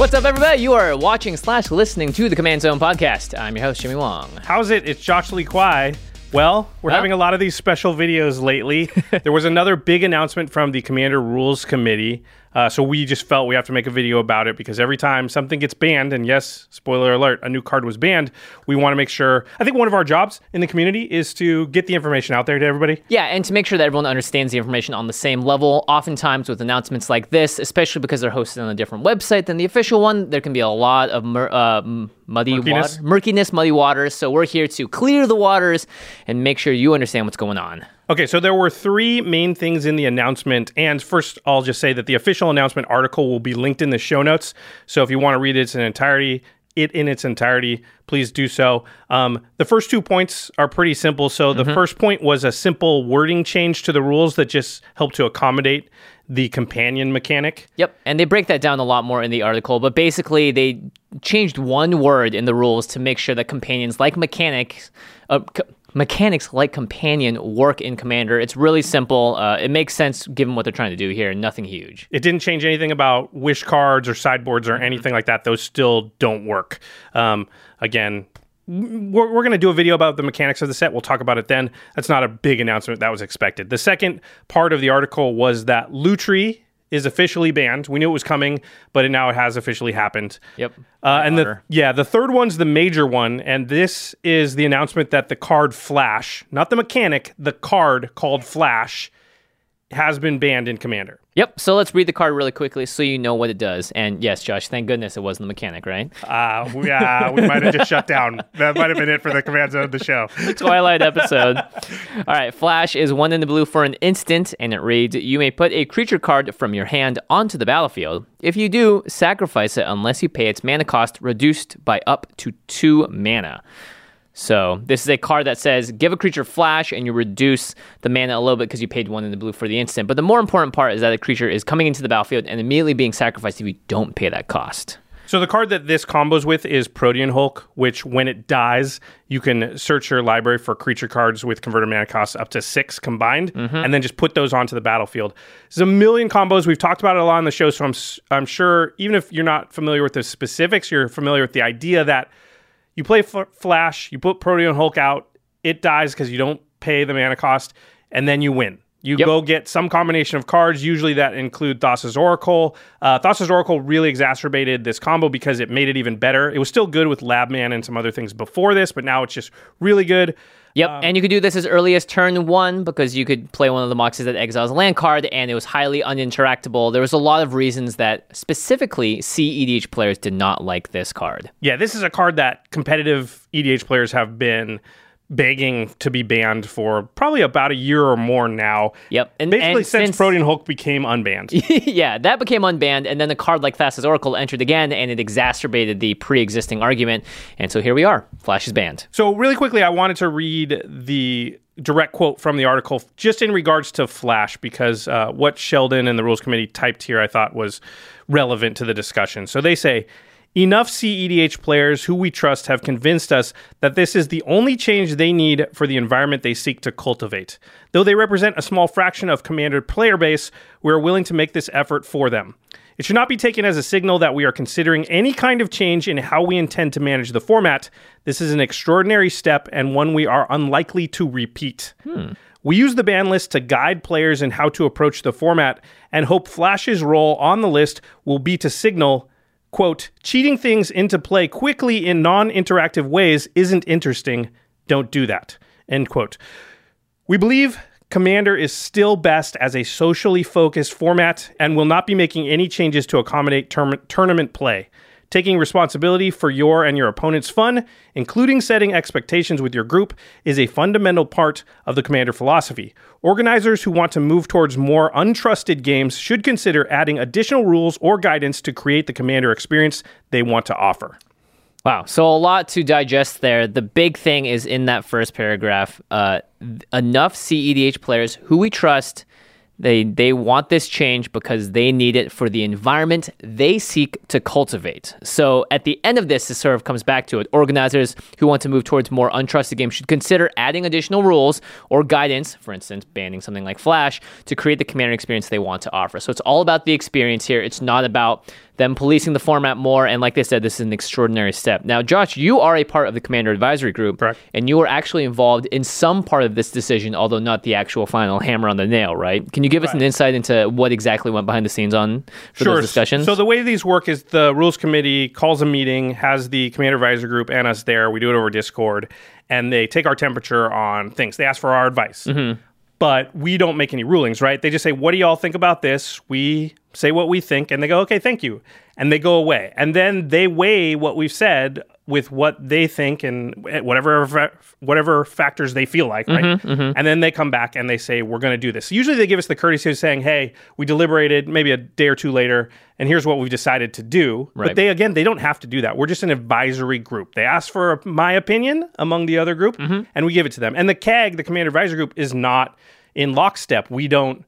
What's up, everybody? You are watching slash listening to the Command Zone podcast. I'm your host, Jimmy Wong. How's it? It's Josh Lee Kwai. Well, we're Well. having a lot of these special videos lately. there was another big announcement from the Commander Rules Committee. Uh, so we just felt we have to make a video about it because every time something gets banned, and yes, spoiler alert, a new card was banned, we want to make sure. I think one of our jobs in the community is to get the information out there to everybody. Yeah, and to make sure that everyone understands the information on the same level, oftentimes with announcements like this, especially because they're hosted on a different website than the official one, there can be a lot of mur- uh, muddy Murkiness. water, murkiness, muddy waters. So we're here to clear the waters and make sure you understand what's going on. Okay, so there were three main things in the announcement. And first, I'll just say that the official announcement article will be linked in the show notes. So if you want to read it in entirety, it in its entirety, please do so. Um, the first two points are pretty simple. So the first point was a simple wording change to the rules that just helped to accommodate the companion mechanic. Yep, and they break that down a lot more in the article, but basically they changed one word in the rules to make sure that companions like mechanics, uh, c- mechanics like companion work in Commander. It's really simple. Uh, it makes sense given what they're trying to do here. Nothing huge. It didn't change anything about wish cards or sideboards or anything like that. Those still don't work. Um, again, we're, we're going to do a video about the mechanics of the set. We'll talk about it then. That's not a big announcement. That was expected. The second part of the article was that Lutri is officially banned. We knew it was coming, but it, now it has officially happened. Yep. Uh, and the yeah, the third one's the major one, and this is the announcement that the card Flash, not the mechanic, the card called Flash, has been banned in Commander. Yep. So let's read the card really quickly so you know what it does. And yes, Josh, thank goodness it wasn't the mechanic, right? Uh, we, uh, we might have just shut down. That might have been it for the command zone of the show. Twilight episode. All right, Flash is one in the blue for an instant, and it reads You may put a creature card from your hand onto the battlefield. If you do, sacrifice it unless you pay its mana cost reduced by up to two mana. So, this is a card that says give a creature flash and you reduce the mana a little bit because you paid one in the blue for the instant. But the more important part is that a creature is coming into the battlefield and immediately being sacrificed if you don't pay that cost. So the card that this combos with is Protean Hulk, which when it dies, you can search your library for creature cards with converted mana costs up to six combined, mm-hmm. and then just put those onto the battlefield. There's a million combos. We've talked about it a lot on the show, so I'm I'm sure even if you're not familiar with the specifics, you're familiar with the idea that you play F- Flash, you put Protean Hulk out, it dies because you don't pay the mana cost, and then you win. You Yep. go get some combination of cards, usually that include Thassa's Oracle. Uh, Thassa's Oracle really exacerbated this combo because it made it even better. It was still good with Labman and some other things before this, but now it's just really good. Yep, and you could do this as early as turn one because you could play one of the boxes that exiles a land card, and it was highly uninteractable. There was a lot of reasons that specifically CEDH players did not like this card. Yeah, this is a card that competitive EDH players have been begging to be banned for probably about a year or more now. Yep, and- basically and since, since- Protean Hulk became unbanned. yeah, that became unbanned, and then a card like Thassa's Oracle entered again, and it exacerbated the pre-existing argument, and so here we are. Flash is banned. So, really quickly, I wanted to read the direct quote from the article just in regards to Flash, because uh, what Sheldon and the Rules Committee typed here I thought was relevant to the discussion. So, they say, Enough CEDH players who we trust have convinced us that this is the only change they need for the environment they seek to cultivate. Though they represent a small fraction of Commander player base, we are willing to make this effort for them. It should not be taken as a signal that we are considering any kind of change in how we intend to manage the format. This is an extraordinary step and one we are unlikely to repeat. We use the ban list to guide players in how to approach the format and hope Flash's role on the list will be to signal, quote, cheating things into play quickly in non interactive ways isn't interesting. Don't do that, end quote. We believe Commander is still best as a socially focused format and will not be making any changes to accommodate term- tournament play. Taking responsibility for your and your opponent's fun, including setting expectations with your group, is a fundamental part of the Commander philosophy. Organizers who want to move towards more untrusted games should consider adding additional rules or guidance to create the Commander experience they want to offer. Wow. So a lot to digest there. The big thing is in that first paragraph. Uh, enough CEDH players who we trust. They they want this change because they need it for the environment they seek to cultivate. So at the end of this, this sort of comes back to it. Organizers who want to move towards more untrusted games should consider adding additional rules or guidance, for instance, banning something like Flash, to create the commander experience they want to offer. So it's all about the experience here. It's not about them policing the format more. And like they said, this is an extraordinary step. Now, Josh, you are a part of the Commander Advisory Group, Correct. and you were actually involved in some part of this decision, although not the actual final hammer on the nail, right? Can you give us an insight into what exactly went behind the scenes on for those discussions? So the way these work is the rules committee calls a meeting, has the commander Advisory group and us there. We do it over Discord, and they take our temperature on things. They ask for our advice. Mm-hmm. But we don't make any rulings, right? They just say, "What do y'all think about this?" We say what we think, and they go, "Okay, thank you," and they go away. And then they weigh what we've said with what they think and whatever whatever factors they feel like, right? Mm-hmm, And then they come back and they say, "We're going to do this." Usually, they give us the courtesy of saying, "Hey, we deliberated, maybe a day or two later, and here's what we've decided to do." Right. But they again, they don't have to do that. We're just an advisory group. They ask for my opinion among the other group, Mm-hmm. and we give it to them. And the CAG, the Commander Advisory Group, is not in lockstep. We don't.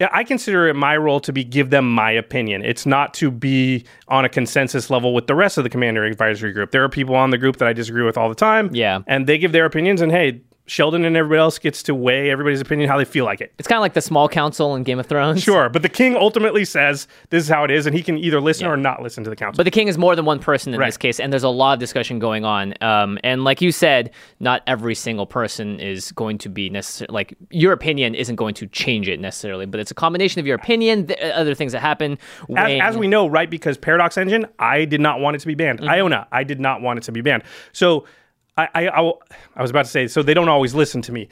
Yeah, I consider it my role to be give them my opinion. It's not to be on a consensus level with the rest of the commander advisory group. There are people on the group that I disagree with all the time. Yeah. And they give their opinions and hey, Sheldon and everybody else gets to weigh everybody's opinion how they feel like it. it's kind of like the small council in Game of Thrones. Sure, but the king ultimately says this is how it is and he can either listen or not listen to the council. But the king is more than one person in Right. this case, and there's a lot of discussion going on. Um, and like you said, not every single person is going to be necessary. Like your opinion isn't going to change it necessarily, but it's a combination of your opinion, the other things that happen. as, as we know, right? Because Paradox Engine, I did not want it to be banned. Mm-hmm. Iona, I did not want it to be banned. So I, I, I, I was about to say, so they don't always listen to me.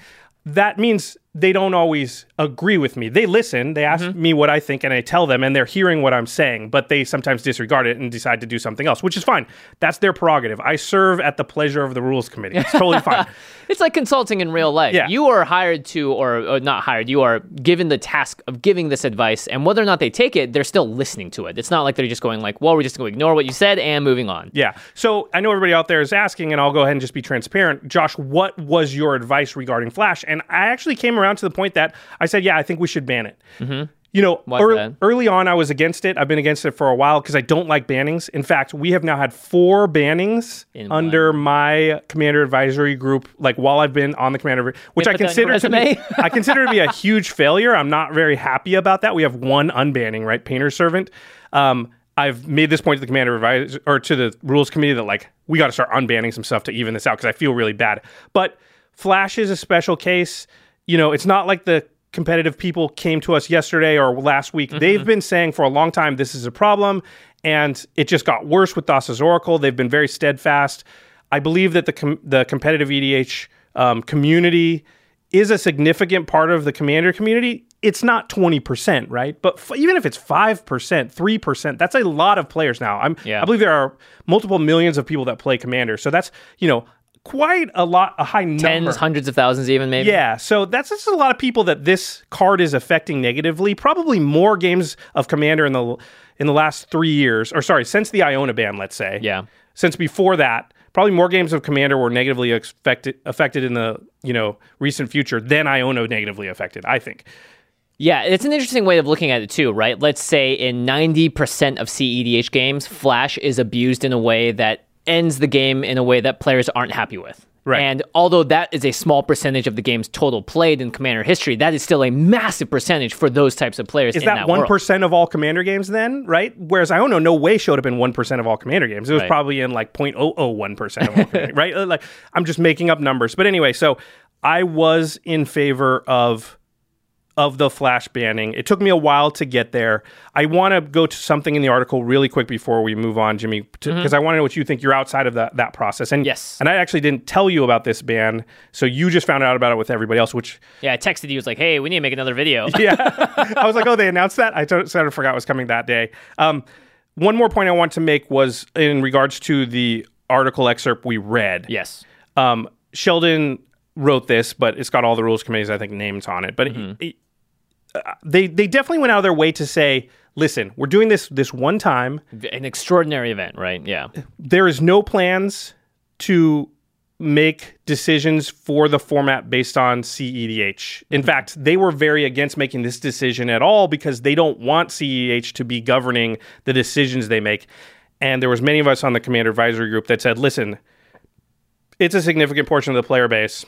That means they don't always agree with me. They listen, they ask Mm-hmm. me what I think, and I tell them, and they're hearing what I'm saying, but they sometimes disregard it and decide to do something else, which is fine. That's their prerogative. I serve at the pleasure of the rules committee. It's totally fine. It's like consulting in real life. Yeah. You are hired to, or, or not hired, you are given the task of giving this advice, and whether or not they take it, they're still listening to it. It's not like they're just going like, well, we're just going to ignore what you said and moving on. Yeah. So I know everybody out there is asking, and I'll go ahead and just be transparent. Josh, what was your advice regarding Flash? And I actually came around to the point that I said, yeah, I think we should ban it. Mm-hmm. You know, Why's early on, I was against it. I've been against it for a while because I don't like bannings. In fact, we have now had four bannings In under my commander advisory group, like while I've been on the commander, which I put that on your consider to be. I consider to be a huge failure. I'm not very happy about that. We have one unbanning, right? Painter servant. Um, I've made this point to the commander advisor or to the rules committee that like we got to start unbanning some stuff to even this out because I feel really bad. But Flash is a special case. You know, it's not like the competitive people came to us yesterday or last week. They've been saying for a long time this is a problem, and it just got worse with Thassa's Oracle. They've been very steadfast. I believe that the com- the competitive EDH um, community is a significant part of the commander community. It's not 20%, right? But f- even if it's 5%, 3%, that's a lot of players now. I'm Yeah. I believe there are multiple millions of people that play commander. So that's, you know, quite a lot a high number. Tens, hundreds of thousands, even maybe. Yeah, so that's just a lot of people that this card is affecting negatively. Probably more games of Commander in the in the last three years, or sorry, since the Iona ban, let's say. Yeah. Since before that, probably more games of Commander were negatively affected affected in the you know recent future than Iona negatively affected. I think. Yeah, it's an interesting way of looking at it too, right? Let's say in 90% of CEDH games, Flash is abused in a way that ends the game in a way that players aren't happy with. Right. And although that is a small percentage of the game's total played in Commander history, that is still a massive percentage for those types of players. Is in that that one of all Commander games then? Right. Whereas Iona no way showed up in one percent of all Commander games. It was Right. probably in like 0.001 percent of all Commander. right. Like I'm just making up numbers. But anyway, so I was in favor of of the flash banning. It took me a while to get there. I want to go to something in the article really quick before we move on, Jimmy, because I want to know what you think. You're outside of that that process, and Mm-hmm. Yes. and I actually didn't tell you about this ban, so you just found out about it with everybody else, which Yeah, I texted you. It was like, hey, we need to make another video. yeah. I was like, oh, they announced that? I sort of forgot it was coming that day. Um, one more point I want to make was in regards to the article excerpt we read. yes. Um, Sheldon wrote this, but it's got all the rules committees, I think, names on it. But Mm-hmm. he- they they definitely went out of their way to say, listen, we're doing this this one time. An extraordinary event, right? Yeah. There is no plans to make decisions for the format based on CEDH. In fact, they were very against making this decision at all because they don't want CEDH to be governing the decisions they make. And there was many of us on the commander advisory group that said, "Listen, it's a significant portion of the player base,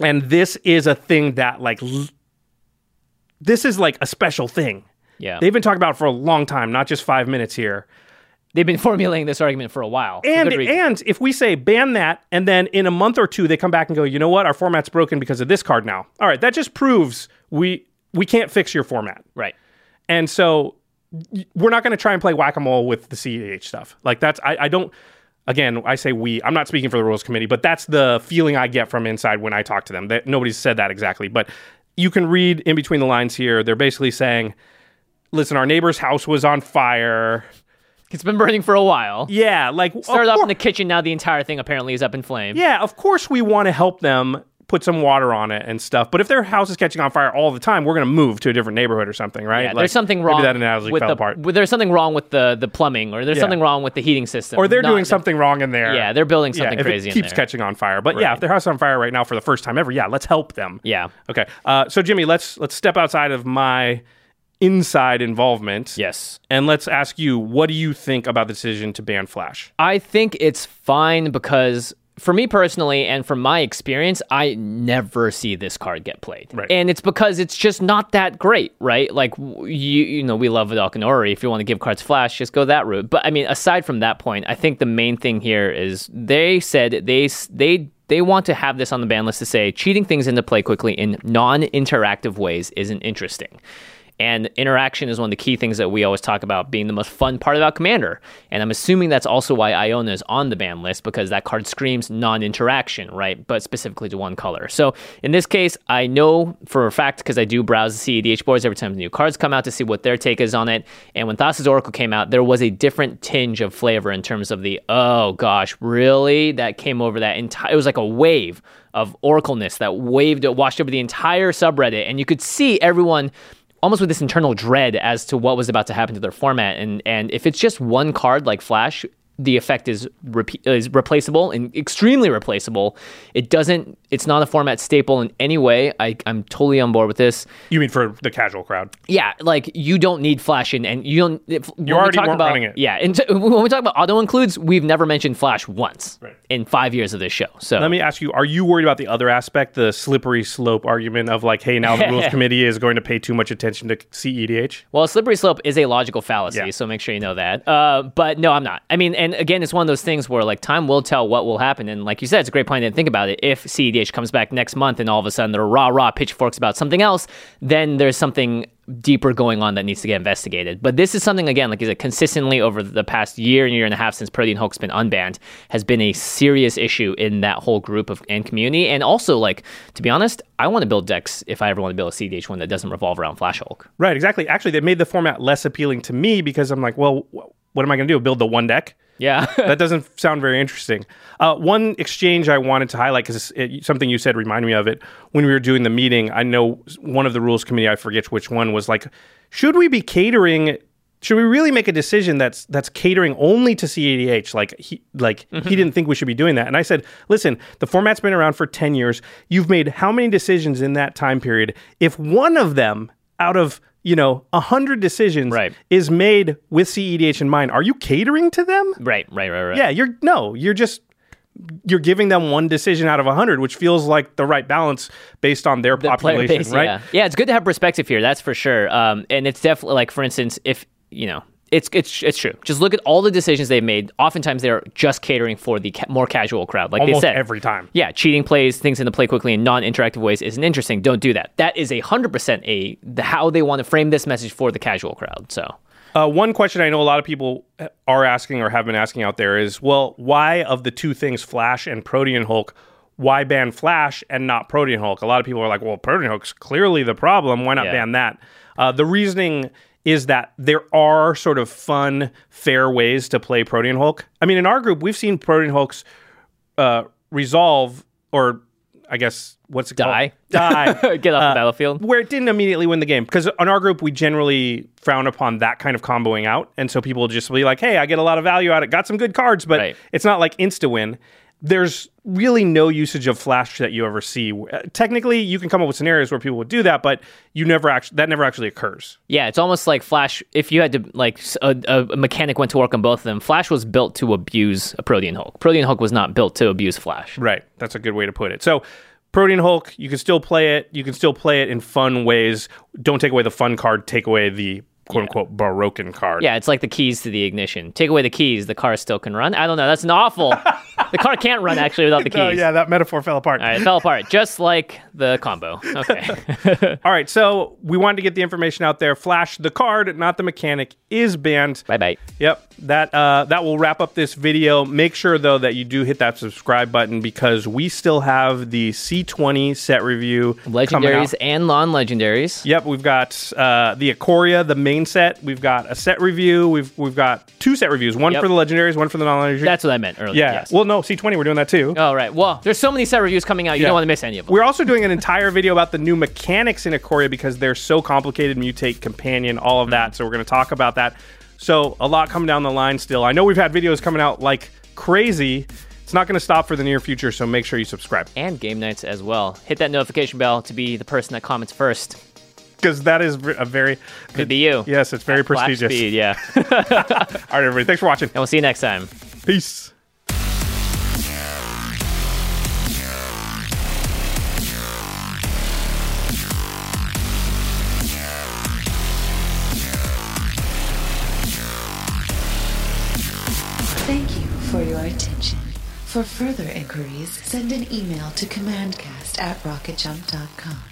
and this is a thing that like l- this is like a special thing." Yeah. They've been talking about it for a long time, not just 5 minutes here. They've been formulating this argument for a while. And and if we say ban that, and then in a month or two they come back and go, you know what, our format's broken because of this card now. All right, that just proves we we can't fix your format. right. And so we're not going to try and play whack a mole with the CEDH stuff. Like that's I, I don't. Again, I say we. I'm not speaking for the rules committee, but that's the feeling I get from inside when I talk to them. That nobody's said that exactly, but you can read in between the lines here. They're basically saying, "Listen, our neighbor's house was on fire." It's been burning for a while. Yeah, like Started of off in the kitchen. Now the entire thing apparently is up in flames. Yeah, of course we want to help them put some water on it and stuff. But if their house is catching on fire all the time, we're going to move to a different neighborhood or something, right? Yeah, Like, there's something wrong Maybe that analogy with fell the apart. there's something wrong with the the plumbing, or there's Yeah. something wrong with the heating system, or they're Not- doing something wrong in there. Yeah, they're building Yeah, something if crazy it in keeps there. catching on fire. But yeah, if their house is on fire right now for the first time ever, yeah, let's help them. Yeah. Okay. Uh, so Jimmy, let's let's step outside of my inside involvement. Yes. And let's ask you, what do you think about the decision to ban Flash? I think it's fine because for me personally and from my experience, I never see this card get played. Right. And it's because it's just not that great, right? Like you you know, we love Vedalken Orrery. If you want to give cards flash, just go that route. But I mean, aside from that point, I think the main thing here is they said they they they want to have this on the ban list to say cheating things into play quickly in non-interactive ways isn't interesting. And interaction is one of the key things that we always talk about being the most fun part about Commander. And I'm assuming that's also why Iona is on the ban list because that card screams non interaction, right? But specifically to one color. So in this case, I know for a fact because I do browse the CEDH boards every time new cards come out to see what their take is on it. And when Thassa's Oracle came out, there was a different tinge of flavor in terms of the, oh gosh, really? That came over that entire, it was like a wave of oracleness that waved, washed over the entire subreddit. And you could see everyone almost with this internal dread as to what was about to happen to their format. And and if it's just one card like Flash, the effect is is replaceable and extremely replaceable. It doesn't. It's not a format staple in any way. I, I'm totally on board with this. You mean for the casual crowd? Yeah, like you don't need Flash in, and you don't. If, when already talk weren't about, running it. Yeah, and t- when we talk about auto includes, we've never mentioned Flash once Right. in five years of this show. So Let me ask you: Are you worried about the other aspect, the slippery slope argument of like, hey, now the rules committee is going to pay too much attention to CEDH? Well, a slippery slope is a logical fallacy, Yeah. so make sure you know that. Uh, but no, I'm not. I mean, and again, it's one of those things where like time will tell what will happen. And like you said, it's a great point to think about it. If CEDH comes back next month and all of a sudden they're rah rah pitchforks about something else, then there's something deeper going on that needs to get investigated. But this is something again, like you said, consistently over the past year and year and a half since Protean Hulk's been unbanned, has been a serious issue in that whole group of and community. And also, like to be honest, I want to build decks if I ever want to build a CEDH one that doesn't revolve around Flash Hulk. Right, exactly. Actually, they made the format less appealing to me because I'm like, well, what am I going to do? Build the one deck? Yeah. that doesn't sound very interesting. Uh, one exchange I wanted to highlight because something you said reminded me of it when we were doing the meeting. I know one of the rules committee, I forget which one, was like, should we be catering? Should we really make a decision that's that's catering only to CEDH? Like he like he didn't think we should be doing that. And I said, listen, the format's been around for ten years. You've made how many decisions in that time period? If one of them out of you know a hundred decisions Right. is made with CEDH in mind, are you catering to them? Right, right, right, right. Yeah, you're no, you're just you're giving them one decision out of a hundred, which feels like the right balance based on their player population, base, right? Yeah. yeah, it's good to have perspective here. That's for sure. Um, and it's definitely like, for instance, if you know, it's it's it's true. Just look at all the decisions they've made. Oftentimes, they're just catering for the ca- more casual crowd, like Almost they said every time. Yeah, cheating plays things into play quickly in non-interactive ways isn't interesting. Don't do that. That is a hundred percent a the, how they want to frame this message for the casual crowd. So Uh, one question I know a lot of people are asking or have been asking out there is, well, why of the two things, Flash and Protean Hulk, why ban Flash and not Protean Hulk? A lot of people are like, well, Protean Hulk's clearly the problem. Why not Yeah. ban that? Uh, the reasoning is that there are sort of fun, fair ways to play Protean Hulk. I mean, in our group, we've seen Protean Hulks uh, resolve, or I guess what's it Die. called? Die. get off the battlefield. where it didn't immediately win the game because on our group we generally frown upon that kind of comboing out and so people just be like hey i get a lot of value out of it got some good cards but Right. it's not like insta win there's really no usage of flash that you ever see Uh, technically you can come up with scenarios where people would do that but you never actually that never actually occurs Yeah, it's almost like Flash. If you had to, like, a mechanic went to work on both of them. Flash was built to abuse a Protean Hulk. Protean Hulk was not built to abuse Flash. right that's a good way to put it so Protean Hulk, you can still play it. You can still play it in fun ways. Don't take away the fun card. Take away the quote unquote broken card. Yeah, it's like the keys to the ignition. Take away the keys, the car still can run. I don't know. That's an awful. the car can't run actually without the keys. Oh yeah, that metaphor fell apart. All right, it fell apart, just like the combo. Okay. All right, so we wanted to get the information out there. Flash, the card, not the mechanic, is banned. bye bye. Yep, that uh, that will wrap up this video. Make sure though that you do hit that subscribe button because we still have the C20 set review. Legendaries and non-legendaries. Yep, we've got uh, the Ikoria, the main set. We've got a set review. We've we've got two set reviews. One Yep. for the legendaries, one for the non-legendaries. That's what I meant earlier. yeah. Yes. Well, no, C20. We're doing that too. oh right. Well, there's so many set reviews coming out. You Yeah. don't want to miss any of them. We're also doing an entire video about the new mechanics in Ikoria because they're so complicated, mutate, companion, all of that. Mm-hmm. So we're going to talk about that. So a lot coming down the line still. I know we've had videos coming out like crazy. It's not going to stop for the near future, so make sure you subscribe and game nights as well. Hit that notification bell to be the person that comments first. Because that is a very Could be you. yes, it's very Flash prestigious. speed, yeah. All right, everybody, thanks for watching. and we'll see you next time. Peace. Thank you for your attention. For further inquiries, send an email to commandcast at rocketjump.com